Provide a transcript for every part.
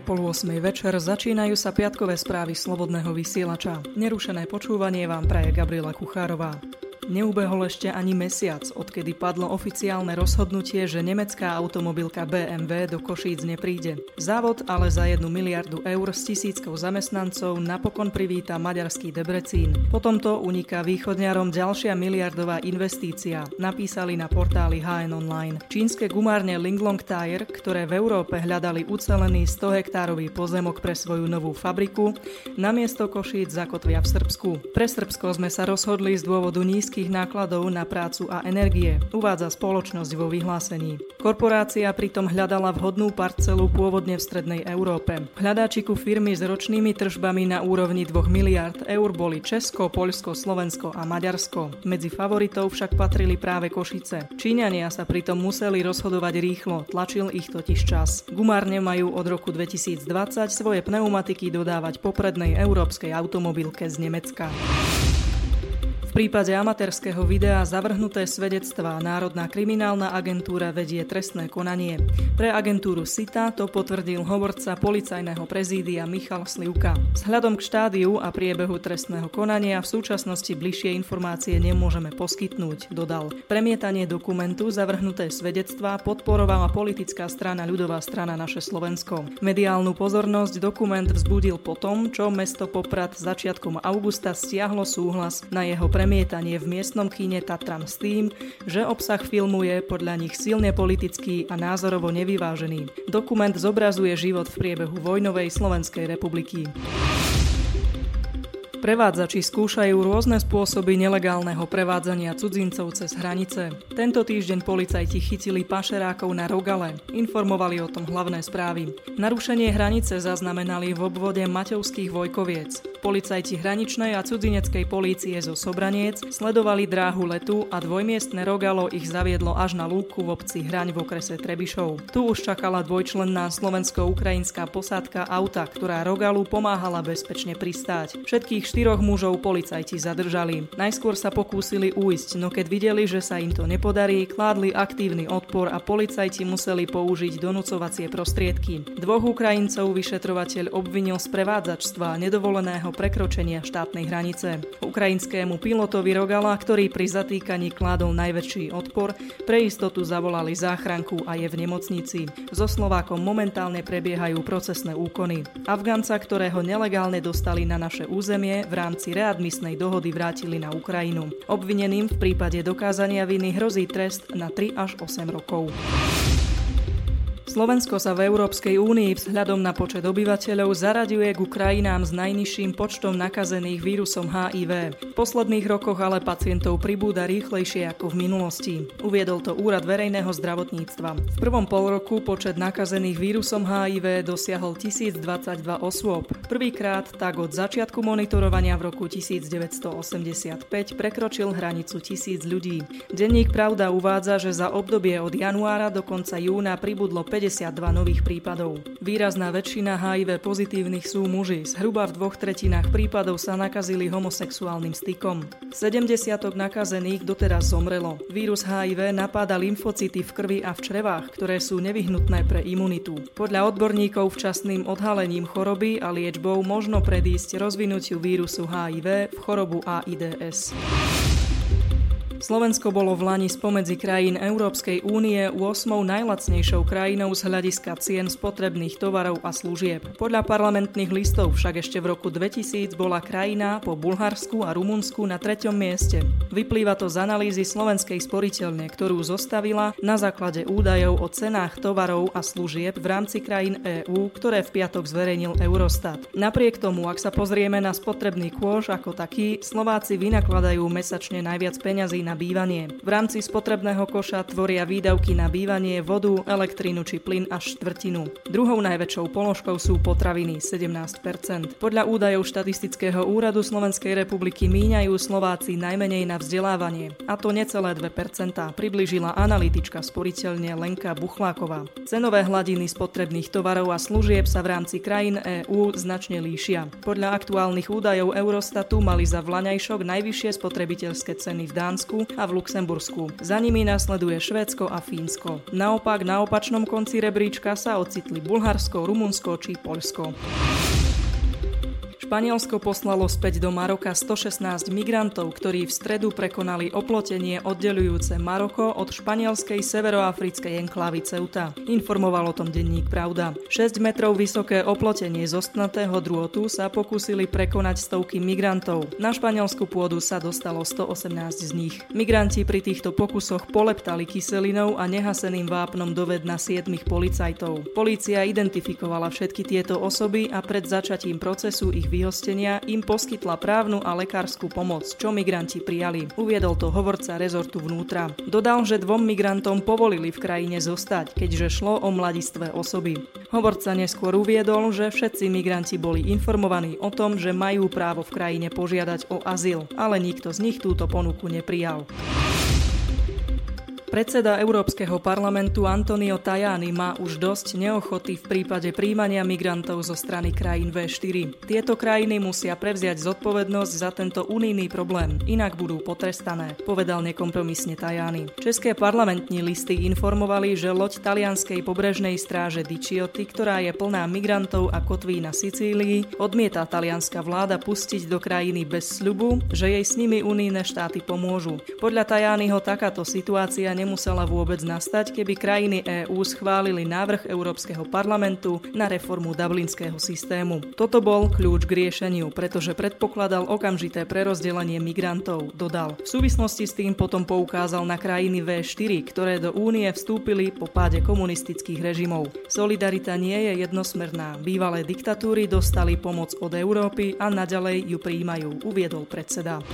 Je pol 8 večer, začínajú sa piatkové správy Slobodného vysielača. Nerušené počúvanie vám praje Gabriela Kuchárová. Neubehol ešte ani mesiac, odkedy padlo oficiálne rozhodnutie, že nemecká automobilka BMW do Košíc nepríde. Závod ale za 1 miliardu eur s tisíckou zamestnancov napokon privíta maďarský Debrecín. Po tomto uniká východňarom ďalšia miliardová investícia, napísali na portáli HN Online. Čínske gumárne Linglong Tire, ktoré v Európe hľadali ucelený 100 hektárový pozemok pre svoju novú fabriku, namiesto Košíc zakotvia v Srbsku. Pre Srbsko sme sa rozhodli z dôvodu nízky vysokých nákladov na prácu a energie, uvádza spoločnosť vo vyhlásení. Korporácia pritom hľadala vhodnú parcelu pôvodne v strednej Európe. Hľadáčiku firmy s ročnými tržbami na úrovni 2 miliard eur boli Česko, Poľsko, Slovensko a Maďarsko. Medzi favoritov však patrili práve Košice. Číňania sa pritom museli rozhodovať rýchlo, tlačil ich totiž čas. Gumárne majú od roku 2020 svoje pneumatiky dodávať poprednej európskej automobilke z Nemecka. Prípade amatérského videa zavrhnuté svedectvá Národná kriminálna agentúra vedie trestné konanie. Pre agentúru SITA to potvrdil hovorca policajného prezídia Michal Slivka. Vzhľadom k štádiu a priebehu trestného konania v súčasnosti bližšie informácie nemôžeme poskytnúť, dodal. Premietanie dokumentu zavrhnuté svedectvá podporovala politická strana ľudová strana Naše Slovensko. Mediálnu pozornosť dokument vzbudil po čo mesto Poprad začiatkom augusta stiahlo súhlas na jeho premietanie v miestnom kine Tatran s tým, že obsah filmu je podľa nich silne politický a názorovo nevyvážený. Dokument zobrazuje život v priebehu vojnovej Slovenskej republiky. Prevádzači skúšajú rôzne spôsoby nelegálneho prevádzania cudzincov cez hranice. Tento týždeň policajti chytili pašerákov na Rogale. Informovali o tom hlavné správy. Narušenie hranice zaznamenali v obvode Maťovských Vojkoviec. Policajti hraničnej a cudzineckej polície zo Sobraniec sledovali dráhu letu a dvojmiestne Rogalo ich zaviedlo až na lúku v obci Hraň v okrese Trebišov. Tu už čakala dvojčlenná slovensko-ukrajinská posádka auta, ktorá Rogalu pomáhala bezpečne pristáť. Všetkých štyroch mužov policajti zadržali. Najskôr sa pokúsili uísť, no keď videli, že sa im to nepodarí, kládli aktívny odpor a policajti museli použiť donúcovacie prostriedky. Dvoch Ukrajincov vyšetrovateľ obvinil z prevádzačstva nedovoleného prekročenia štátnej hranice. Ukrajinskému pilotovi Rogala, ktorý pri zatýkaní kládol najväčší odpor, pre istotu zavolali záchranku a je v nemocnici. So Slovákom momentálne prebiehajú procesné úkony. Afgánca, ktorého nelegálne dostali na naše územie, v rámci readmisnej dohody vrátili na Ukrajinu. Obvineným v prípade dokázania viny hrozí trest na 3 až 8 rokov. Slovensko sa v Európskej únii vzhľadom na počet obyvateľov zaraďuje ku krajinám s najnižším počtom nakazených vírusom HIV. V posledných rokoch ale pacientov pribúda rýchlejšie ako v minulosti. Uviedol to Úrad verejného zdravotníctva. V prvom pol roku počet nakazených vírusom HIV dosiahol 1022 osôb. Prvýkrát tak od začiatku monitorovania v roku 1985 prekročil hranicu tisíc ľudí. Denník Pravda uvádza, že za obdobie od januára do konca júna pribudlo 5 52 nových prípadov. Výrazná väčšina HIV pozitívnych sú muži. Zhruba v dvoch tretinách prípadov sa nakazili homosexuálnym stykom. 70 nakazených doteraz zomrelo. Vírus HIV napáda lymfocity v krvi a v črevách, ktoré sú nevyhnutné pre imunitu. Podľa odborníkov včasným odhalením choroby a liečbou možno predísť rozvinutiu vírusu HIV v chorobu AIDS. Slovensko bolo v Lani spomedzi krajín Európskej únie 8. najlacnejšou krajinou z hľadiska cien spotrebných tovarov a služieb. Podľa parlamentných listov však ešte v roku 2000 bola krajina po Bulharsku a Rumunsku na treťom mieste. Vyplýva to z analýzy slovenskej sporiteľne, ktorú zostavila na základe údajov o cenách tovarov a služieb v rámci krajín EÚ, ktoré v piatok zverejnil Eurostat. Napriek tomu, ak sa pozrieme na spotrebný kôž ako taký, Slováci vynakladajú mesačne najviac peňazí na na bývanie. V rámci spotrebného koša tvoria výdavky na bývanie, vodu, elektrínu či plyn až štvrtinu. Druhou najväčšou položkou sú potraviny 17%. Podľa údajov štatistického úradu Slovenskej republiky míňajú Slováci najmenej na vzdelávanie, a to necelé 2%, približila analytička sporiteľne Lenka Buchláková. Cenové hladiny spotrebných tovarov a služieb sa v rámci krajín EÚ značne líšia. Podľa aktuálnych údajov Eurostatu mali za vlaňajšok najvyššie spotrebiteľské ceny v Dánsku A v Luxembursku. Za nimi nasleduje Švédsko a Fínsko. Naopak na opačnom konci rebríčka sa ocitli Bulharsko, Rumunsko či Poľsko. Španielsko poslalo späť do Maroka 116 migrantov, ktorí v stredu prekonali oplotenie oddelujúce Maroko od španielskej severoafrickej enklavy Ceuta. Informoval o tom denník Pravda. 6 metrov vysoké oplotenie z ostnatého drôtu sa pokúsili prekonať stovky migrantov. Na španielsku pôdu sa dostalo 118 z nich. Migranti pri týchto pokusoch poleptali kyselinou a nehaseným vápnom doved na 7 policajtov. Polícia identifikovala všetky tieto osoby a pred začatím procesu ich vyhostenia im poskytla právnu a lekárskú pomoc, čo migranti prijali. Uviedol to hovorca rezortu vnútra. Dodal, že dvom migrantom povolili v krajine zostať, keďže šlo o mladistvé osoby. Hovorca neskôr uviedol, že všetci migranti boli informovaní o tom, že majú právo v krajine požiadať o azyl, ale nikto z nich túto ponuku neprijal. Predseda Európskeho parlamentu Antonio Tajani má už dosť neochoty v prípade príjmania migrantov zo strany krajín V4. Tieto krajiny musia prevziať zodpovednosť za tento unijný problém, inak budú potrestané, povedal nekompromisne Tajani. České parlamentní listy informovali, že loď talianskej pobrežnej stráže Dicioty, ktorá je plná migrantov a kotví na Sicílii, odmieta talianská vláda pustiť do krajiny bez sľubu, že jej s nimi unijné štáty pomôžu. Podľa Tajányho takáto situácia nemusela vôbec nastať, keby krajiny EÚ schválili návrh Európskeho parlamentu na reformu dublinského systému. Toto bol kľúč k riešeniu, pretože predpokladal okamžité prerozdelenie migrantov, dodal. V súvislosti s tým potom poukázal na krajiny V4, ktoré do únie vstúpili po páde komunistických režimov. Solidarita nie je jednosmerná. Bývalé diktatúry dostali pomoc od Európy a naďalej ju príjmajú, uviedol predseda.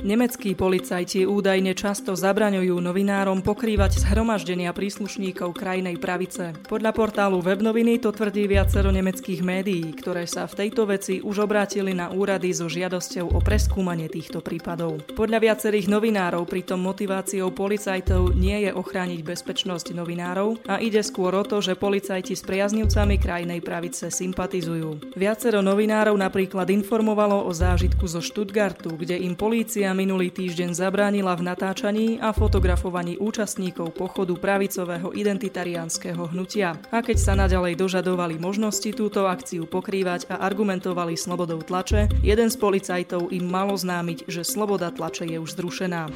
Nemeckí policajti údajne často zabraňujú novinárom pokrývať zhromaždenia príslušníkov krajnej pravice. Podľa portálu Webnoviny to tvrdí viacero nemeckých médií, ktoré sa v tejto veci už obrátili na úrady so žiadosťou o preskúmanie týchto prípadov. Podľa viacerých novinárov pritom motiváciou policajtov nie je ochrániť bezpečnosť novinárov a ide skôr o to, že policajti s priaznivcami krajnej pravice sympatizujú. Viacero novinárov napríklad informovalo o zážitku zo Stuttgartu, kde im polícia minulý týždeň zabránila v natáčaní a fotografovaní účastníkov pochodu pravicového identitariánskeho hnutia. A keď sa naďalej dožadovali možnosti túto akciu pokrývať a argumentovali slobodou tlače, jeden z policajtov im malo známiť, že sloboda tlače je už zrušená.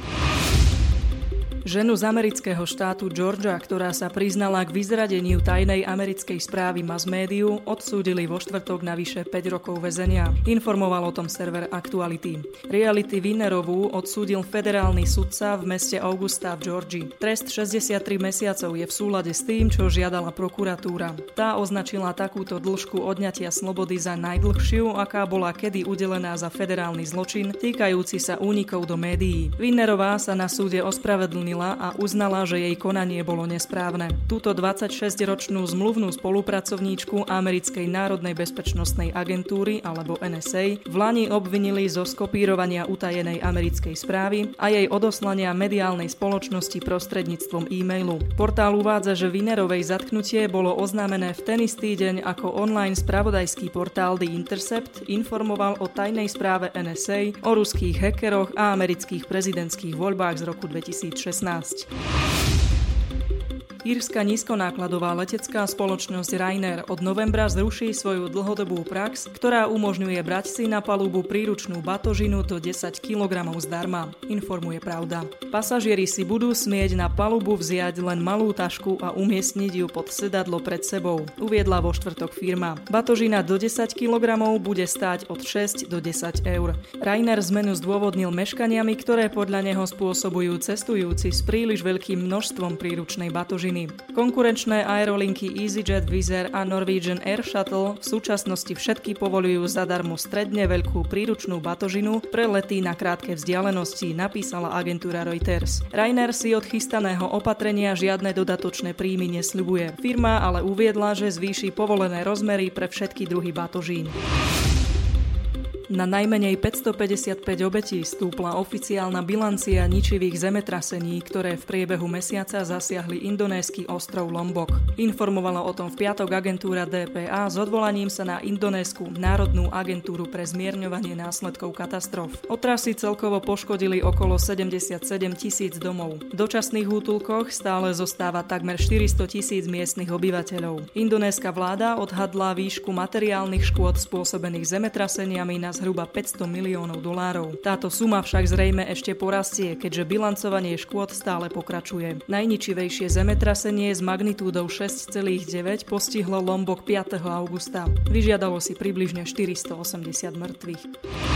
Ženu z amerického štátu Georgia, ktorá sa priznala k vyzradeniu tajnej americkej správy mass médiu, odsúdili vo štvrtok na vyše 5 rokov väzenia. Informoval o tom server Actuality. Reality Winnerovú odsúdil federálny sudca v meste Augusta v Georgii. Trest 63 mesiacov je v súlade s tým, čo žiadala prokuratúra. Tá označila takúto dĺžku odňatia slobody za najdlhšiu, aká bola kedy udelená za federálny zločin týkajúci sa únikov do médií. Winnerová sa na súde ospravedlnila ospravedlnila a uznala, že jej konanie bolo nesprávne. Túto 26-ročnú zmluvnú spolupracovníčku Americkej národnej bezpečnostnej agentúry alebo NSA v Lani obvinili zo skopírovania utajenej americkej správy a jej odoslania mediálnej spoločnosti prostredníctvom e-mailu. Portál uvádza, že Vinerovej zatknutie bolo oznámené v ten istý deň ako online spravodajský portál The Intercept informoval o tajnej správe NSA, o ruských hackeroch a amerických prezidentských voľbách z roku 2016. 2016. Írska nízkonákladová letecká spoločnosť Ryanair od novembra zruší svoju dlhodobú prax, ktorá umožňuje brať si na palubu príručnú batožinu do 10 kg zdarma, informuje Pravda. Pasažieri si budú smieť na palubu vziať len malú tašku a umiestniť ju pod sedadlo pred sebou, uviedla vo štvrtok firma. Batožina do 10 kg bude stáť od 6 do 10 eur. Ryanair zmenu zdôvodnil meškaniami, ktoré podľa neho spôsobujú cestujúci s príliš veľkým množstvom príručnej batožiny krajiny. Konkurenčné aerolinky EasyJet, Air a Norwegian Air Shuttle v súčasnosti všetky povolujú zadarmo stredne veľkú príručnú batožinu pre lety na krátke vzdialenosti, napísala agentúra Reuters. Rainer si od chystaného opatrenia žiadne dodatočné príjmy nesľubuje. Firma ale uviedla, že zvýši povolené rozmery pre všetky druhy batožín. Na najmenej 555 obetí stúpla oficiálna bilancia ničivých zemetrasení, ktoré v priebehu mesiaca zasiahli indonésky ostrov Lombok. Informovala o tom v piatok agentúra DPA s odvolaním sa na Indonésku Národnú agentúru pre zmierňovanie následkov katastrof. Otrasy celkovo poškodili okolo 77 tisíc domov. V dočasných útulkoch stále zostáva takmer 400 tisíc miestnych obyvateľov. Indonéska vláda odhadla výšku materiálnych škôd spôsobených zemetraseniami na zhruba 500 miliónov dolárov. Táto suma však zrejme ešte porastie, keďže bilancovanie škôd stále pokračuje. Najničivejšie zemetrasenie s magnitúdou 6,9 postihlo Lombok 5. augusta. Vyžiadalo si približne 480 mŕtvych.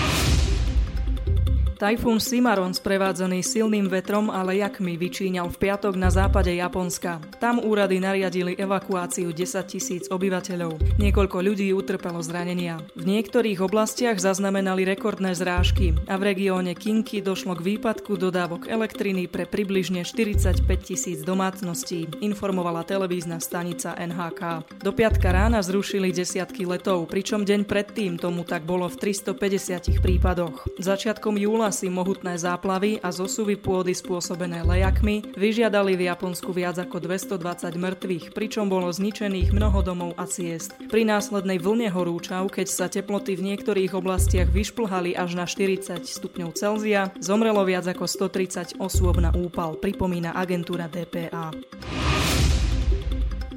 Tajfún Cimarron sprevádzaný silným vetrom a lejakmi vyčíňal v piatok na západe Japonska. Tam úrady nariadili evakuáciu 10 tisíc obyvateľov. Niekoľko ľudí utrpelo zranenia. V niektorých oblastiach zaznamenali rekordné zrážky a v regióne Kinky došlo k výpadku dodávok elektriny pre približne 45 tisíc domácností, informovala televízna stanica NHK. Do piatka rána zrušili desiatky letov, pričom deň predtým tomu tak bolo v 350 prípadoch. Začiatkom júla si mohutné záplavy a zosuvy pôdy spôsobené lejakmi vyžiadali v Japonsku viac ako 220 mŕtvych, pričom bolo zničených mnoho domov a ciest. Pri následnej vlne horúčav, keď sa teploty v niektorých oblastiach vyšplhali až na 40 stupňov Celzia, zomrelo viac ako 130 osôb na úpal, pripomína agentúra DPA.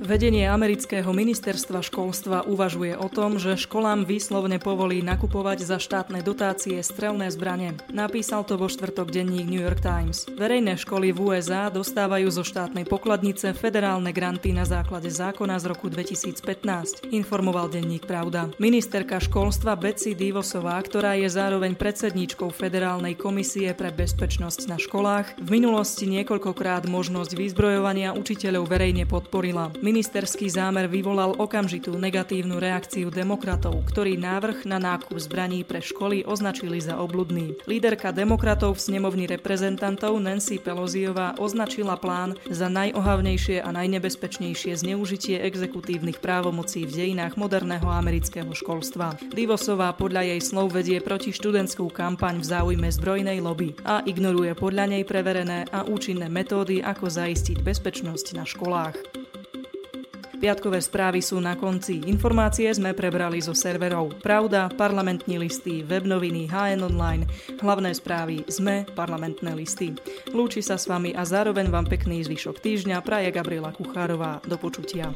Vedenie amerického ministerstva školstva uvažuje o tom, že školám výslovne povolí nakupovať za štátne dotácie strelné zbranie. Napísal to vo štvrtok denník New York Times. Verejné školy v USA dostávajú zo štátnej pokladnice federálne granty na základe zákona z roku 2015, informoval denník Pravda. Ministerka školstva Betsy Divosová, ktorá je zároveň predsedníčkou Federálnej komisie pre bezpečnosť na školách, v minulosti niekoľkokrát možnosť vyzbrojovania učiteľov verejne podporila. Ministerský zámer vyvolal okamžitú negatívnu reakciu demokratov, ktorí návrh na nákup zbraní pre školy označili za obludný. Líderka demokratov v snemovni reprezentantov Nancy Pelosiová označila plán za najohavnejšie a najnebezpečnejšie zneužitie exekutívnych právomocí v dejinách moderného amerického školstva. Divosová podľa jej slov vedie proti študentskú kampaň v záujme zbrojnej lobby a ignoruje podľa nej preverené a účinné metódy, ako zaistiť bezpečnosť na školách. Piatkové správy sú na konci. Informácie sme prebrali zo serverov Pravda, parlamentní listy, webnoviny HN Online, hlavné správy ZME, parlamentné listy. Lúči sa s vami a zároveň vám pekný zvyšok týždňa praje Gabriela Kuchárová. Do počutia.